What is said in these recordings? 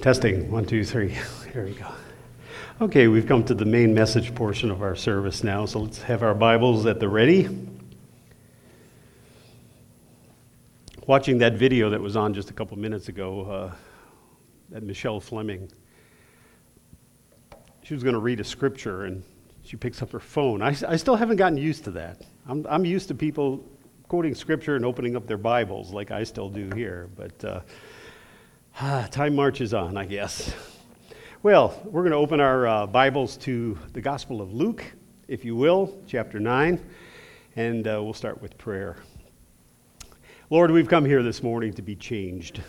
Testing. One, two, three. Here we go. Okay, we've come to the main message portion of our service now, so let's have our Bibles at the ready. Watching that video that was on just a couple minutes ago, uh, that Michelle Fleming, she was going to read a scripture and she picks up her phone. I, I still haven't gotten used to that. I'm, I'm used to people quoting scripture and opening up their Bibles like I still do here, but. Uh, time marches on, I guess. Well, we're going to open our uh, Bibles to the Gospel of Luke, if you will, chapter 9, and uh, we'll start with prayer. Lord, we've come here this morning to be changed.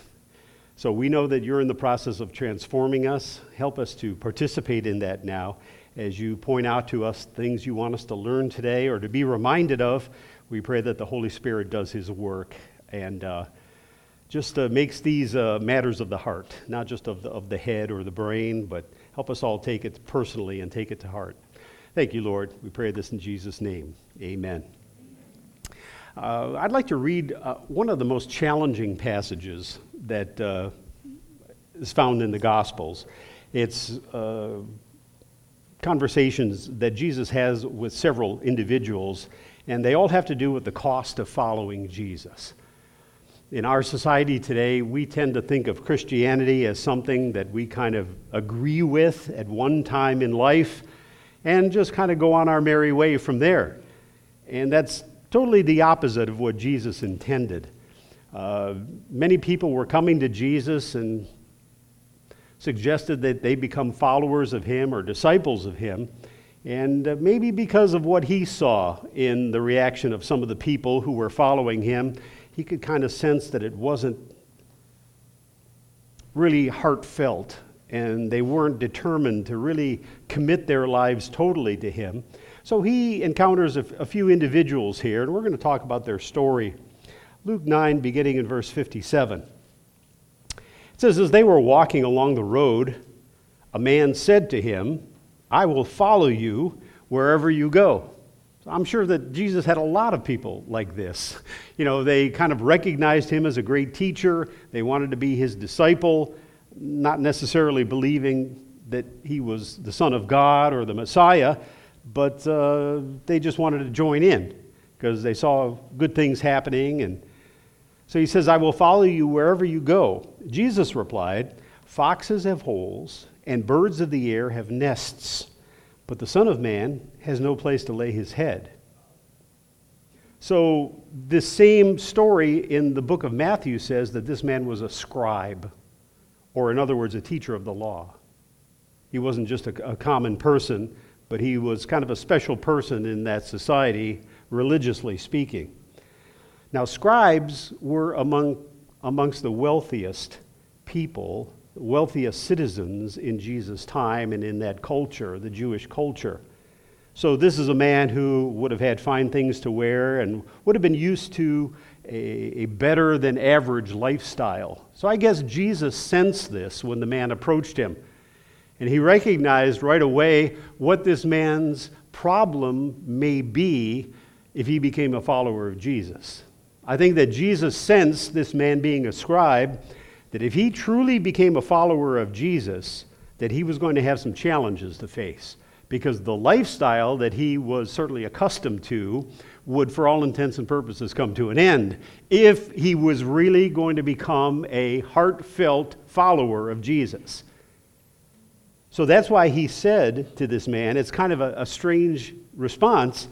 So we know that you're in the process of transforming us. Help us to participate in that now as you point out to us things you want us to learn today or to be reminded of. We pray that the Holy Spirit does his work and uh, just uh, makes these uh, matters of the heart, not just of the, of the head or the brain, but help us all take it personally and take it to heart. Thank you, Lord. We pray this in Jesus' name. Amen. Uh, I'd like to read uh, one of the most challenging passages that uh, is found in the Gospels. It's uh, conversations that Jesus has with several individuals, and they all have to do with the cost of following Jesus in our society today, we tend to think of Christianity as something that we kind of agree with at one time in life and just kind of go on our merry way from there. And that's totally the opposite of what Jesus intended. Uh, many people were coming to Jesus and suggested that they become followers of him or disciples of him. And uh, maybe because of what he saw in the reaction of some of the people who were following him, he could kind of sense that it wasn't really heartfelt and they weren't determined to really commit their lives totally to him. So he encounters a, a few individuals here, and we're going to talk about their story. Luke 9, beginning in verse 57. It says, As they were walking along the road, a man said to him, I will follow you wherever you go. I'm sure that Jesus had a lot of people like this. You know, they kind of recognized him as a great teacher, they wanted to be his disciple, not necessarily believing that he was the Son of God or the Messiah, but uh, they just wanted to join in because they saw good things happening. And so he says, I will follow you wherever you go. Jesus replied, Foxes have holes, and birds of the air have nests but the Son of Man has no place to lay his head. So, this same story in the book of Matthew says that this man was a scribe, or in other words, a teacher of the law. He wasn't just a, a common person, but he was kind of a special person in that society, religiously speaking. Now, scribes were among, amongst the wealthiest people wealthiest citizens in Jesus' time and in that culture, the Jewish culture. So, this is a man who would have had fine things to wear and would have been used to a, a, better than average lifestyle. So, I guess Jesus sensed this when the man approached him. And he recognized right away what this man's problem may be if he became a follower of Jesus. I think that Jesus sensed this man being a scribe that if he truly became a follower of Jesus, that he was going to have some challenges to face because the lifestyle that he was certainly accustomed to would, for all intents and purposes, come to an end if he was really going to become a heartfelt follower of Jesus. So that's why he said to this man, it's kind of a, a strange response,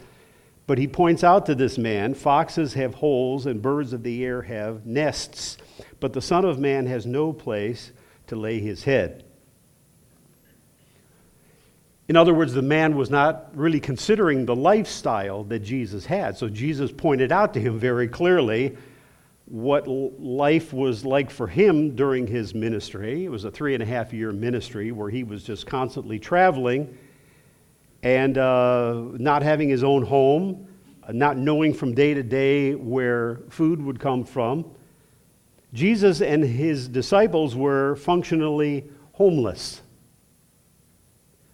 but he points out to this man foxes have holes and birds of the air have nests but the Son of Man has no place to lay his head. In other words, the man was not really considering the lifestyle that Jesus had. So Jesus pointed out to him very clearly what life was like for him during his ministry. It was a three and a half year ministry where he was just constantly traveling and uh, not having his own home, not knowing from day to day where food would come from. Jesus and his disciples were functionally homeless.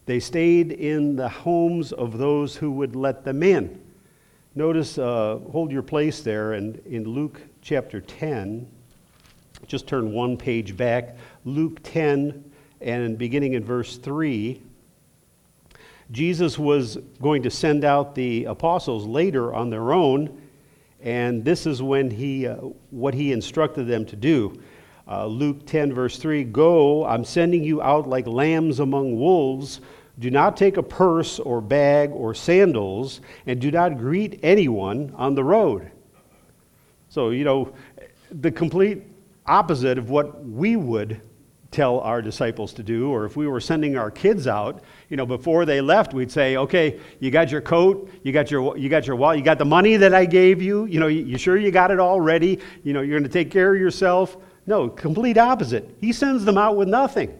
They stayed in the homes of those who would let them in. Notice, uh, hold your place there, and in Luke chapter 10, Just turn one page back. Luke 10, and beginning in verse 3. Jesus was going to send out the apostles later on their own, and this is when he, uh, what he instructed them to do. Uh, Luke 10, verse 3 Go, I'm sending you out like lambs among wolves. Do not take a purse or bag or sandals, and do not greet anyone on the road. So, you know, the complete opposite of what we would tell our disciples to do, or if we were sending our kids out, you know, before they left, we'd say, okay, you got your coat, you got your, you got your wallet, you got the money that I gave you, you know, you, you sure you got it all ready, you know, you're going to take care of yourself. No, complete opposite. He sends them out with nothing.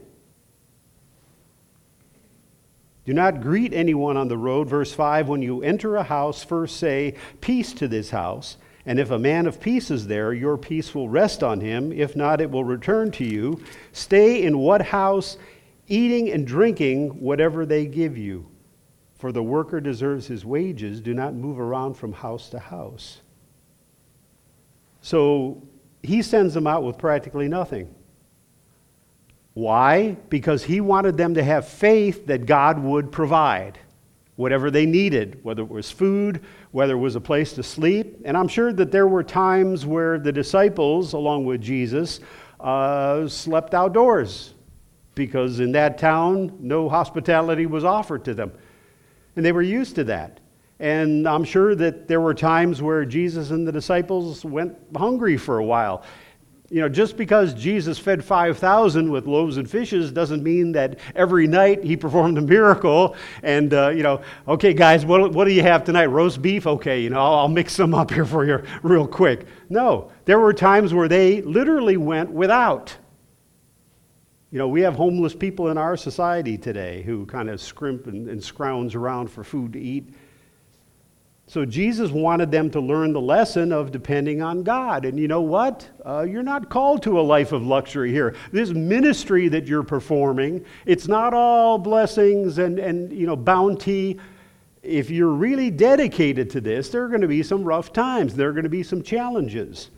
Do not greet anyone on the road. Verse 5 When you enter a house, first say, Peace to this house. And if a man of peace is there, your peace will rest on him. If not, it will return to you. Stay in what house? Eating and drinking whatever they give you. For the worker deserves his wages. Do not move around from house to house. So he sends them out with practically nothing. Why? Because he wanted them to have faith that God would provide whatever they needed, whether it was food, whether it was a place to sleep. And I'm sure that there were times where the disciples, along with Jesus, uh, slept outdoors because in that town, no hospitality was offered to them. And they were used to that. And I'm sure that there were times where Jesus and the disciples went hungry for a while you know, just because Jesus fed 5,000 with loaves and fishes doesn't mean that every night he performed a miracle and, uh, you know, okay, guys, what, what do you have tonight? Roast beef? Okay, you know, I'll, mix some up here for you real quick. No, there were times where they literally went without. You know, we have homeless people in our society today who kind of scrimp and, and scrounge around for food to eat. So Jesus wanted them to learn the lesson of depending on God. And you know what? Uh, you're not called to a life of luxury here. This ministry that you're performing, it's not all blessings and, and you know, bounty. If you're really dedicated to this, there are going to be some rough times. There are going to be some challenges.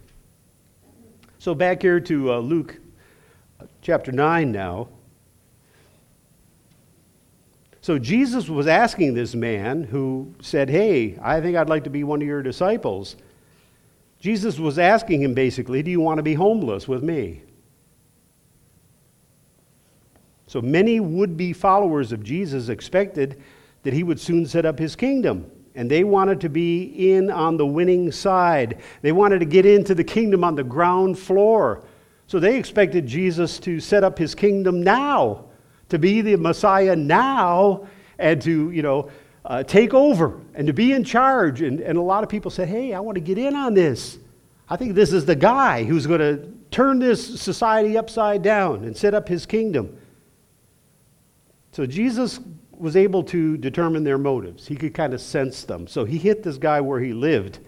So back here to uh, Luke chapter 9 now. So Jesus was asking this man who said, Hey, I think I'd like to be one of your disciples. Jesus was asking him basically, Do you want to be homeless with me? So many would be followers of Jesus expected that he would soon set up his kingdom. And they wanted to be in on the winning side. They wanted to get into the kingdom on the ground floor. So they expected Jesus to set up his kingdom now to be the Messiah now and to, you know, uh, take over and to be in charge. And, and a lot of people said, hey, I want to get in on this. I think this is the guy who's going to turn this society upside down and set up his kingdom. So Jesus was able to determine their motives. He could kind of sense them. So he hit this guy where he lived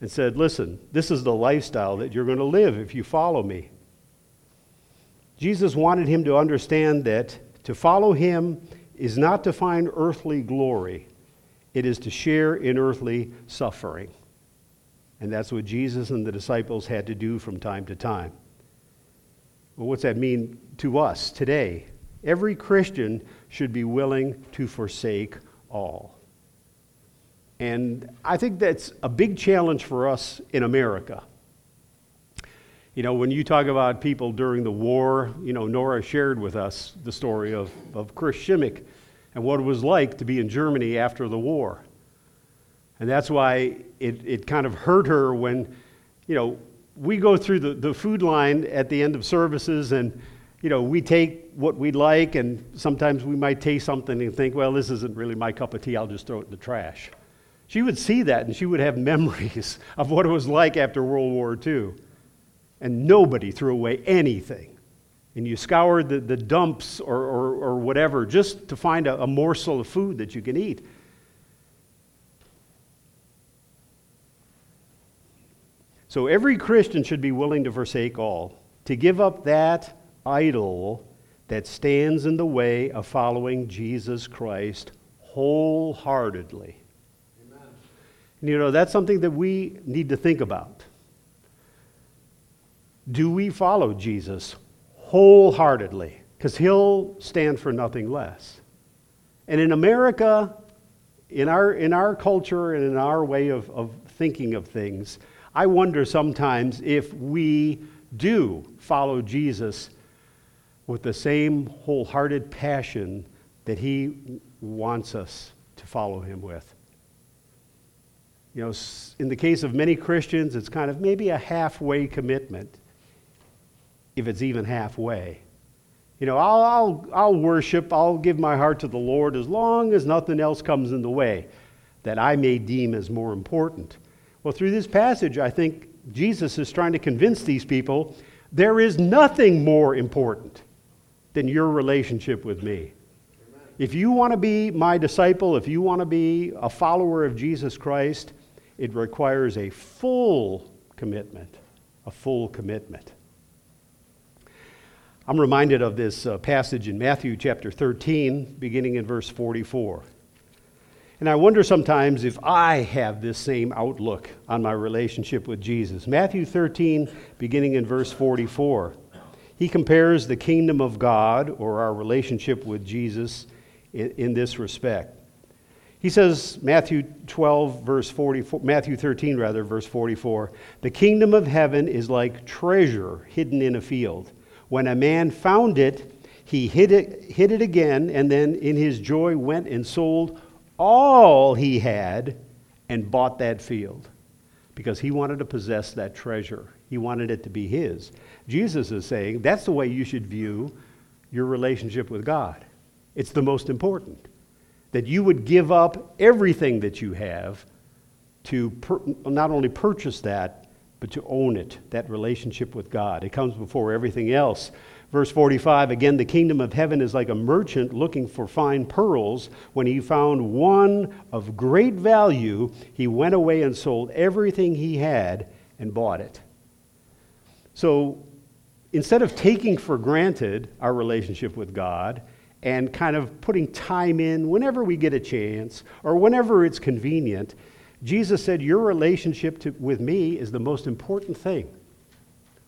and said, Listen, this is the lifestyle that you're going to live if you follow me. Jesus wanted him to understand that to follow him is not to find earthly glory, it is to share in earthly suffering. And that's what Jesus and the disciples had to do from time to time. Well, what's that mean to us today? Every Christian should be willing to forsake all. And I think that's a big challenge for us in America. You know, when you talk about people during the war, you know, Nora shared with us the story of, of Chris Schimmick and what it was like to be in Germany after the war. And that's why it, it kind of hurt her when, you know, we go through the, the food line at the end of services and, you know, we take what we like and sometimes we might taste something and think, well, this isn't really my cup of tea, I'll just throw it in the trash. She would see that and she would have memories of what it was like after World War II and nobody threw away anything. And you scoured the, the dumps or, or, or whatever just to find a, a morsel of food that you can eat. So every Christian should be willing to forsake all, to give up that idol that stands in the way of following Jesus Christ wholeheartedly. Amen. And you know, that's something that we need to think about. Do we follow Jesus wholeheartedly? Because he'll stand for nothing less. And in America, in our, in our culture and in our way of, of thinking of things, I wonder sometimes if we do follow Jesus with the same wholehearted passion that he wants us to follow him with. You know, in the case of many Christians, it's kind of maybe a halfway commitment, if it's even halfway. You know, I'll, I'll, I'll worship, I'll give my heart to the Lord as long as nothing else comes in the way that I may deem as more important. Well, through this passage, I think Jesus is trying to convince these people there is nothing more important than your relationship with me. If you want to be my disciple, if you want to be a follower of Jesus Christ, it requires a full commitment, a full commitment. I'm reminded of this uh, passage in Matthew chapter 13, beginning in verse 44. And I wonder sometimes if I have this same outlook on my relationship with Jesus. Matthew 13, beginning in verse 44. He compares the kingdom of God or our relationship with Jesus in, in this respect. He says, Matthew 12, verse 44, Matthew 13, rather, verse 44, the kingdom of heaven is like treasure hidden in a field. When a man found it, he hid it, hid it again, and then in his joy went and sold all he had and bought that field because he wanted to possess that treasure. He wanted it to be his. Jesus is saying that's the way you should view your relationship with God. It's the most important. That you would give up everything that you have to per- not only purchase that, but to own it, that relationship with God. It comes before everything else. Verse 45 again, the kingdom of heaven is like a merchant looking for fine pearls. When he found one of great value, he went away and sold everything he had and bought it. So instead of taking for granted our relationship with God and kind of putting time in whenever we get a chance or whenever it's convenient, Jesus said, Your relationship to, with me is the most important thing.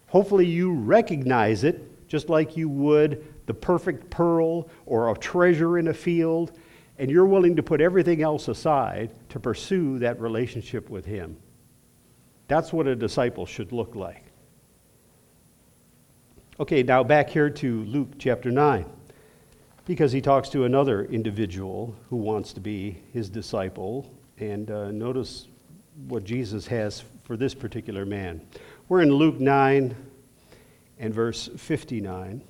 Hopefully, you recognize it just like you would the perfect pearl or a treasure in a field, and you're willing to put everything else aside to pursue that relationship with Him. That's what a disciple should look like. Okay, now back here to Luke chapter 9, because he talks to another individual who wants to be his disciple. And uh, notice what Jesus has for this particular man. We're in Luke 9, and verse 59.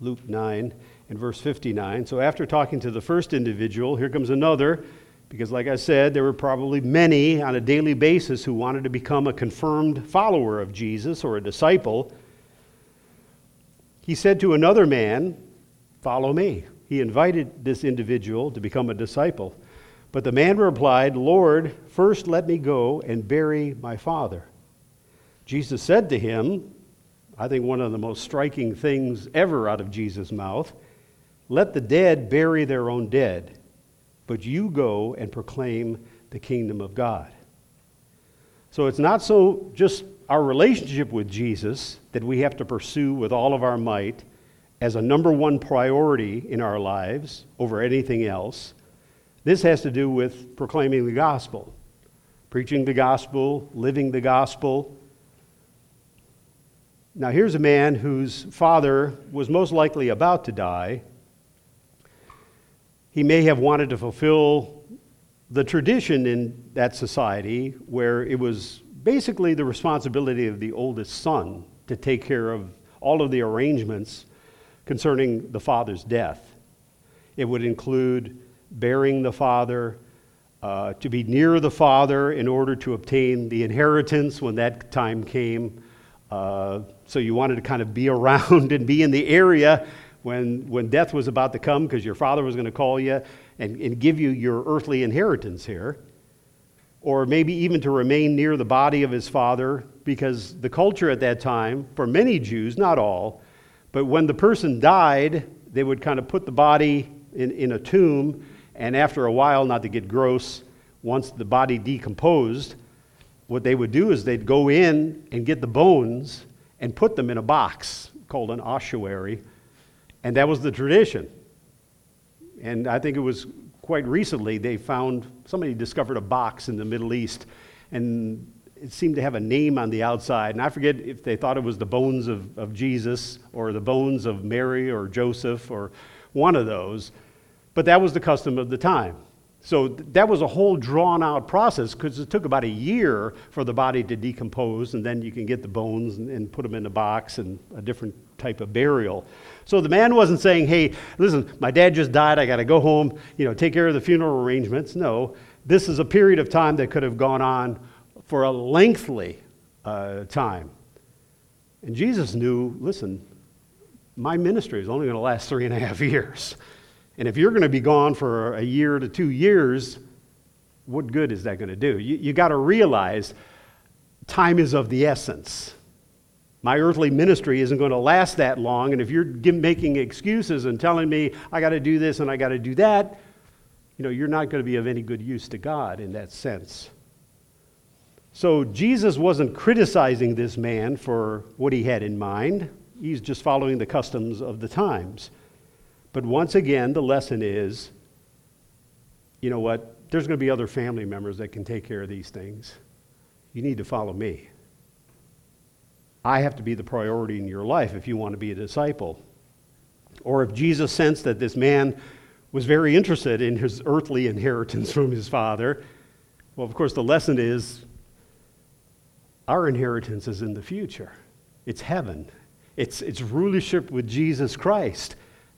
Luke 9 and verse 59. So after talking to the first individual, here comes another, because like I said, there were probably many on a daily basis who wanted to become a confirmed follower of Jesus or a disciple. He said to another man, Follow me. He invited this individual to become a disciple. But the man replied, Lord, first let me go and bury my father. Jesus said to him, I think one of the most striking things ever out of Jesus' mouth let the dead bury their own dead, but you go and proclaim the kingdom of God. So it's not so just our relationship with Jesus that we have to pursue with all of our might as a number one priority in our lives over anything else. This has to do with proclaiming the gospel, preaching the gospel, living the gospel, now, here's a man whose father was most likely about to die. He may have wanted to fulfill the tradition in that society where it was basically the responsibility of the oldest son to take care of all of the arrangements concerning the father's death. It would include burying the father, uh, to be near the father in order to obtain the inheritance when that time came. Uh, so you wanted to kind of be around and be in the area when, when death was about to come because your father was going to call you and, and give you your earthly inheritance here. Or maybe even to remain near the body of his father because the culture at that time, for many Jews, not all, but when the person died, they would kind of put the body in, in a tomb, and after a while, not to get gross, once the body decomposed, what they would do is they'd go in and get the bones and put them in a box called an ossuary, and that was the tradition. And I think it was quite recently they found somebody discovered a box in the Middle East, and it seemed to have a name on the outside. And I forget if they thought it was the bones of, of Jesus or the bones of Mary or Joseph or one of those, but that was the custom of the time. So that was a whole drawn out process because it took about a year for the body to decompose, and then you can get the bones and, and, put them in a box and a different type of burial. So the man wasn't saying, hey, listen, my dad just died, I got to go home, you know, take care of the funeral arrangements. No, this is a period of time that could have gone on for a lengthy uh, time. And Jesus knew, listen, my ministry is only going to last three and a half years. And if you're going to be gone for a year to two years, what good is that going to do? You, you got to realize time is of the essence. My earthly ministry isn't going to last that long, and if you're making excuses and telling me I got to do this and I got to do that, you know, you're not going to be of any good use to God in that sense. So Jesus wasn't criticizing this man for what he had in mind. He's just following the customs of the times. But once again, the lesson is you know what? There's going to be other family members that can take care of these things. You need to follow me. I have to be the priority in your life if you want to be a disciple. Or if Jesus sensed that this man was very interested in his earthly inheritance from his father, well, of course, the lesson is our inheritance is in the future. It's heaven, it's, it's rulership with Jesus Christ.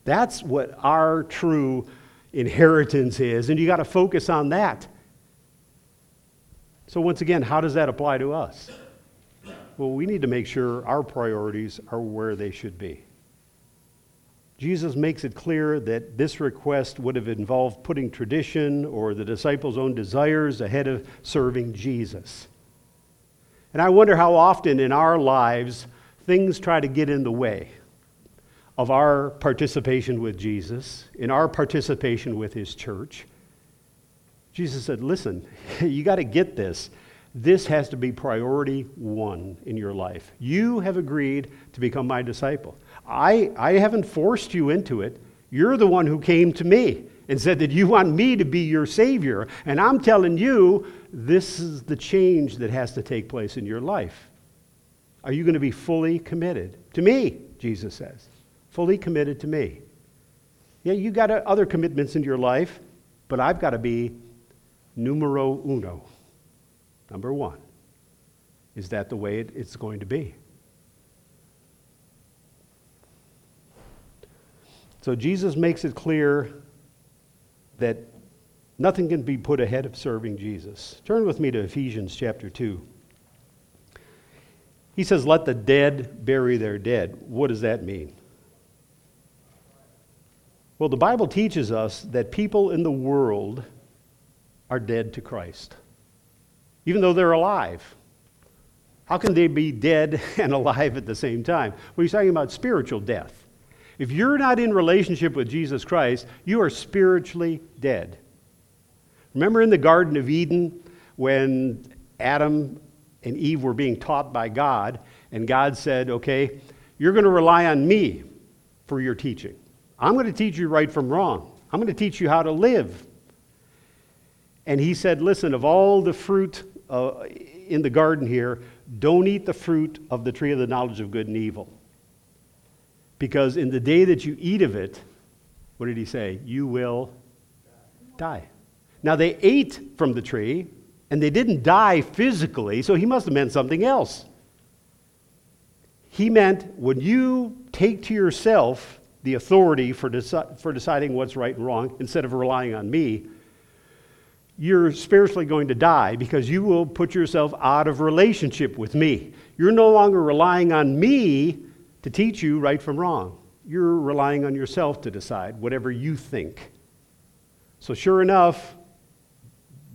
That's what our true inheritance is, and you got to focus on that. So, once again, how does that apply to us? Well, we need to make sure our priorities are where they should be. Jesus makes it clear that this request would have involved putting tradition or the disciples' own desires ahead of serving Jesus. And I wonder how often in our lives things try to get in the way of our participation with Jesus, in our participation with his church. Jesus said, Listen, you got to get this. This has to be priority one in your life. You have agreed to become my disciple. I, I haven't forced you into it. You're the one who came to me and said that you want me to be your Savior. And I'm telling you, this is the change that has to take place in your life. Are you going to be fully committed to me? Jesus says fully committed to me. Yeah, you got other commitments in your life, but I've got to be numero uno. Number one. Is that the way it's going to be? So Jesus makes it clear that nothing can be put ahead of serving Jesus. Turn with me to Ephesians chapter 2. He says, Let the dead bury their dead. What does that mean? Well, the Bible teaches us that people in the world are dead to Christ, even though they're alive. How can they be dead and alive at the same time? Well, he's talking about spiritual death. If you're not in relationship with Jesus Christ, you are spiritually dead. Remember in the Garden of Eden when Adam and Eve were being taught by God, and God said, Okay, you're going to rely on me for your teaching. I'm going to teach you right from wrong. I'm going to teach you how to live. And he said, Listen, of all the fruit uh, in the garden here, don't eat the fruit of the tree of the knowledge of good and evil. Because in the day that you eat of it, what did he say? You will die. Now, they ate from the tree, and they didn't die physically, so he must have meant something else. He meant when you take to yourself the authority for, deci- for deciding what's right and wrong instead of relying on me, you're spiritually going to die because you will put yourself out of relationship with me. You're no longer relying on me to teach you right from wrong. You're relying on yourself to decide whatever you think. So, sure enough,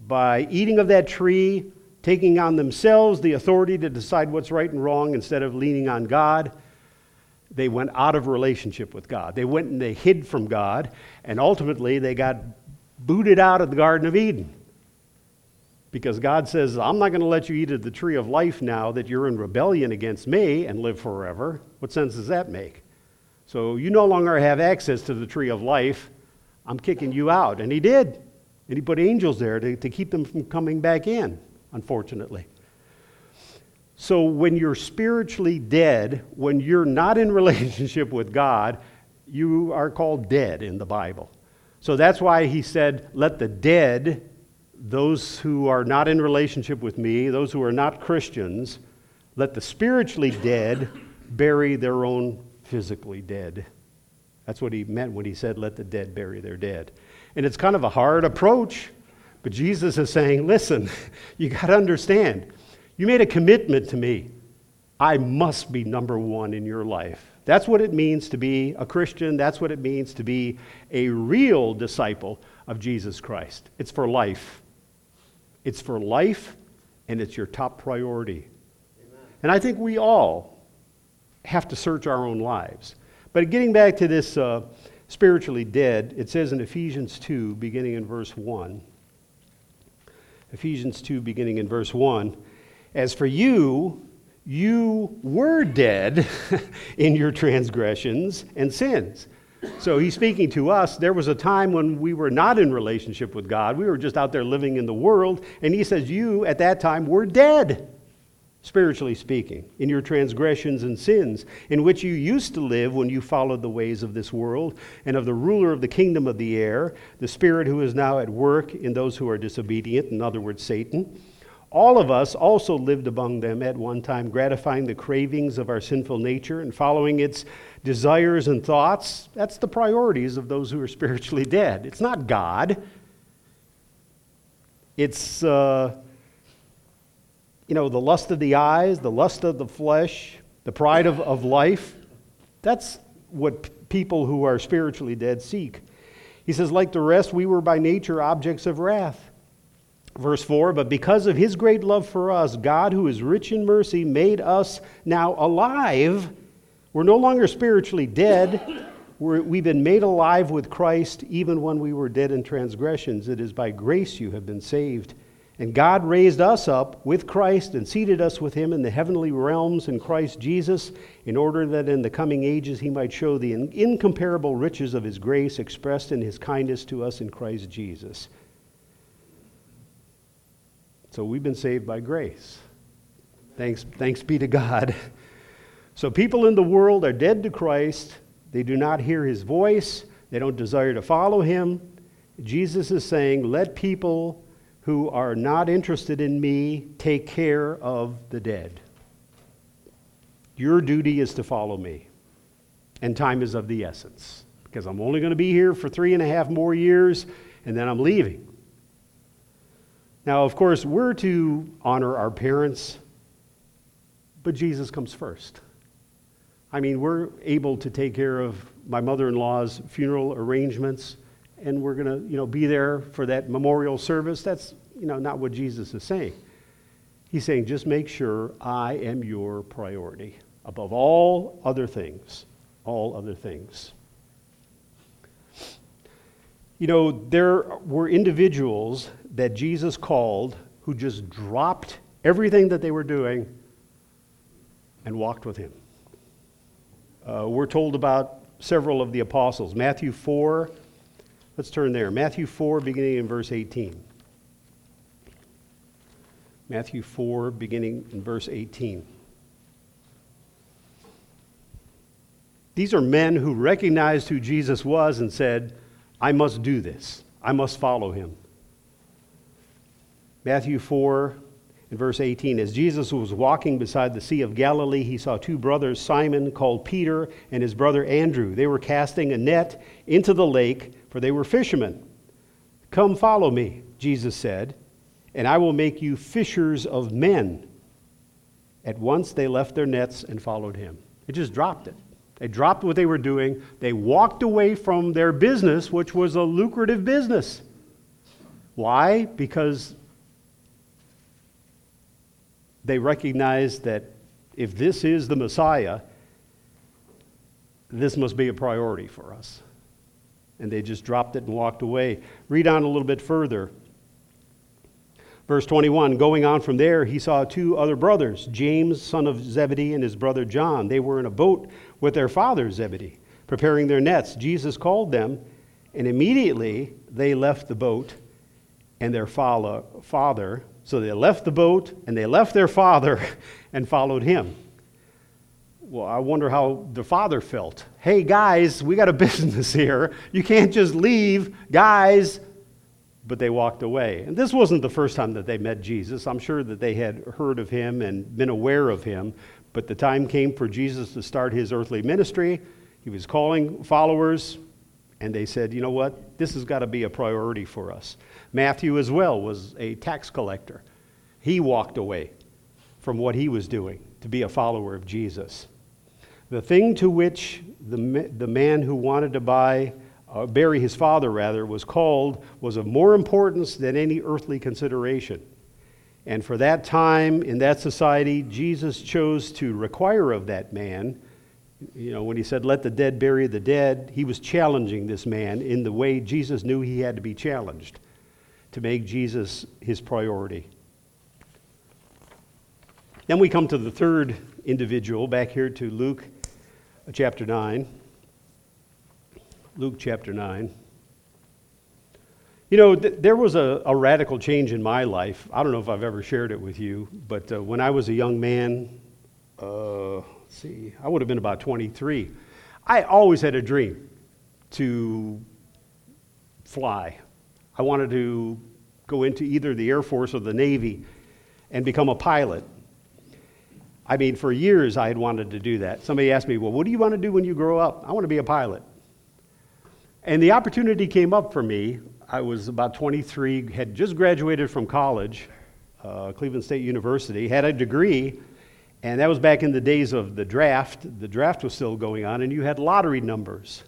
by eating of that tree, taking on themselves the authority to decide what's right and wrong instead of leaning on God, they went out of relationship with God. They went and they hid from God, and ultimately they got booted out of the Garden of Eden. Because God says, I'm not going to let you eat of the tree of life now that you're in rebellion against me and live forever. What sense does that make? So you no longer have access to the tree of life. I'm kicking you out. And he did. And he put angels there to, to keep them from coming back in, unfortunately. So when you're spiritually dead, when you're not in relationship with God, you are called dead in the Bible. So that's why he said, Let the dead, those who are not in relationship with me, those who are not Christians, let the spiritually dead bury their own physically dead. That's what he meant when he said, Let the dead bury their dead. And it's kind of a hard approach, but Jesus is saying, Listen, you got to understand, you made a commitment to me. I must be number one in your life. That's what it means to be a Christian. That's what it means to be a real disciple of Jesus Christ. It's for life. It's for life, and it's your top priority. Amen. And I think we all have to search our own lives. But getting back to this uh, spiritually dead, it says in Ephesians 2, beginning in verse 1. Ephesians 2, beginning in verse 1. As for you, you were dead in your transgressions and sins. So he's speaking to us. There was a time when we were not in relationship with God. We were just out there living in the world. And he says, You at that time were dead spiritually speaking, in your transgressions and sins, in which you used to live when you followed the ways of this world and of the ruler of the kingdom of the air, the spirit who is now at work in those who are disobedient, in other words, Satan. All of us also lived among them at one time, gratifying the cravings of our sinful nature and following its desires and thoughts. That's the priorities of those who are spiritually dead. It's not God. It's uh, you know, the lust of the eyes, the lust of the flesh, the pride of, of life. That's what p- people who are spiritually dead seek. He says, like the rest, we were by nature objects of wrath. Verse 4 But because of his great love for us, God, who is rich in mercy, made us now alive. We're no longer spiritually dead. we have been made alive with Christ even when we were dead in transgressions. It is by grace you have been saved. And God raised us up with Christ and seated us with him in the heavenly realms in Christ Jesus, in order that in the coming ages he might show the incomparable riches of his grace expressed in his kindness to us in Christ Jesus. So we've been saved by grace. Thanks, thanks be to God. So people in the world are dead to Christ. They do not hear his voice, they don't desire to follow him. Jesus is saying, Let people who are not interested in me take care of the dead. Your duty is to follow me. And time is of the essence because I'm only going to be here for three and a half more years and then I'm leaving. Now, of course, we're to honor our parents, but Jesus comes first. I mean, we're able to take care of my mother in law's funeral arrangements and we're going to, you know, be there for that memorial service. That's, you know, not what Jesus is saying. He's saying, just make sure I am your priority above all other things. All other things. You know, there were individuals that Jesus called who just dropped everything that they were doing and walked with him. Uh, we're told about several of the apostles. Matthew 4, Let's turn there. Matthew 4, beginning in verse 18. Matthew 4, beginning in verse 18. These are men who recognized who Jesus was and said, I must do this. I must follow him. Matthew 4, in verse 18, as Jesus was walking beside the Sea of Galilee, he saw two brothers, Simon, called Peter, and his brother Andrew. They were casting a net into the lake, for they were fishermen. Come follow me, Jesus said, and I will make you fishers of men. At once they left their nets and followed him. They just dropped it. They dropped what they were doing. They walked away from their business, which was a lucrative business. Why? Because they recognized that if this is the Messiah, this must be a priority for us. And they just dropped it and walked away. Read on a little bit further. Verse 21 Going on from there, he saw two other brothers, James, son of Zebedee, and his brother John. They were in a boat with their father Zebedee, preparing their nets. Jesus called them, and immediately they left the boat and their father. So they left the boat and they left their father and followed him. Well, I wonder how the father felt. Hey, guys, we got a business here. You can't just leave. Guys, but they walked away. And this wasn't the first time that they met Jesus. I'm sure that they had heard of him and been aware of him, but the time came for Jesus to start his earthly ministry. He was calling followers, and they said, you know what? This has got to be a priority for us. Matthew, as well, was a tax collector. He walked away from what he was doing to be a follower of Jesus. The thing to which the, the man who wanted to buy uh, bury his father, rather, was called, was of more importance than any earthly consideration. And for that time, in that society, Jesus chose to require of that man, you know, when he said, let the dead bury the dead, he was challenging this man in the way Jesus knew he had to be challenged to make Jesus his priority. Then we come to the third individual, back here to Luke uh, chapter 9. Luke chapter 9. You know, th- there was a, a, radical change in my life. I don't know if I've ever shared it with you, but uh, when I was a young man, uh, see, I would have been about 23. I always had a dream to fly. I wanted to go into either the Air Force or the Navy and become a pilot. I mean, for years I had wanted to do that. Somebody asked me, Well, what do you want to do when you grow up? I want to be a pilot. And the opportunity came up for me. I was about 23, had just graduated from college, uh, Cleveland State University, had a degree, and that was back in the days of the draft. The draft was still going on, and you had lottery numbers.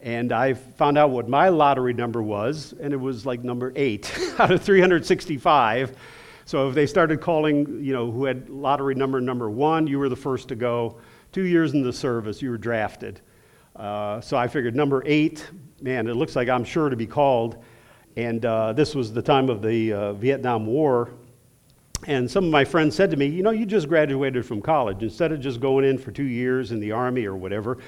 And I found out what my lottery number was, and it was like number eight out of 365. So if they started calling, you know, who had lottery number number one, you were the first to go. Two years in the service, you were drafted. Uh, so I figured number eight, man, it looks like I'm sure to be called. And uh, this was the time of the uh, Vietnam War. And some of my friends said to me, You know, you just graduated from college. Instead of just going in for two years in the Army or whatever,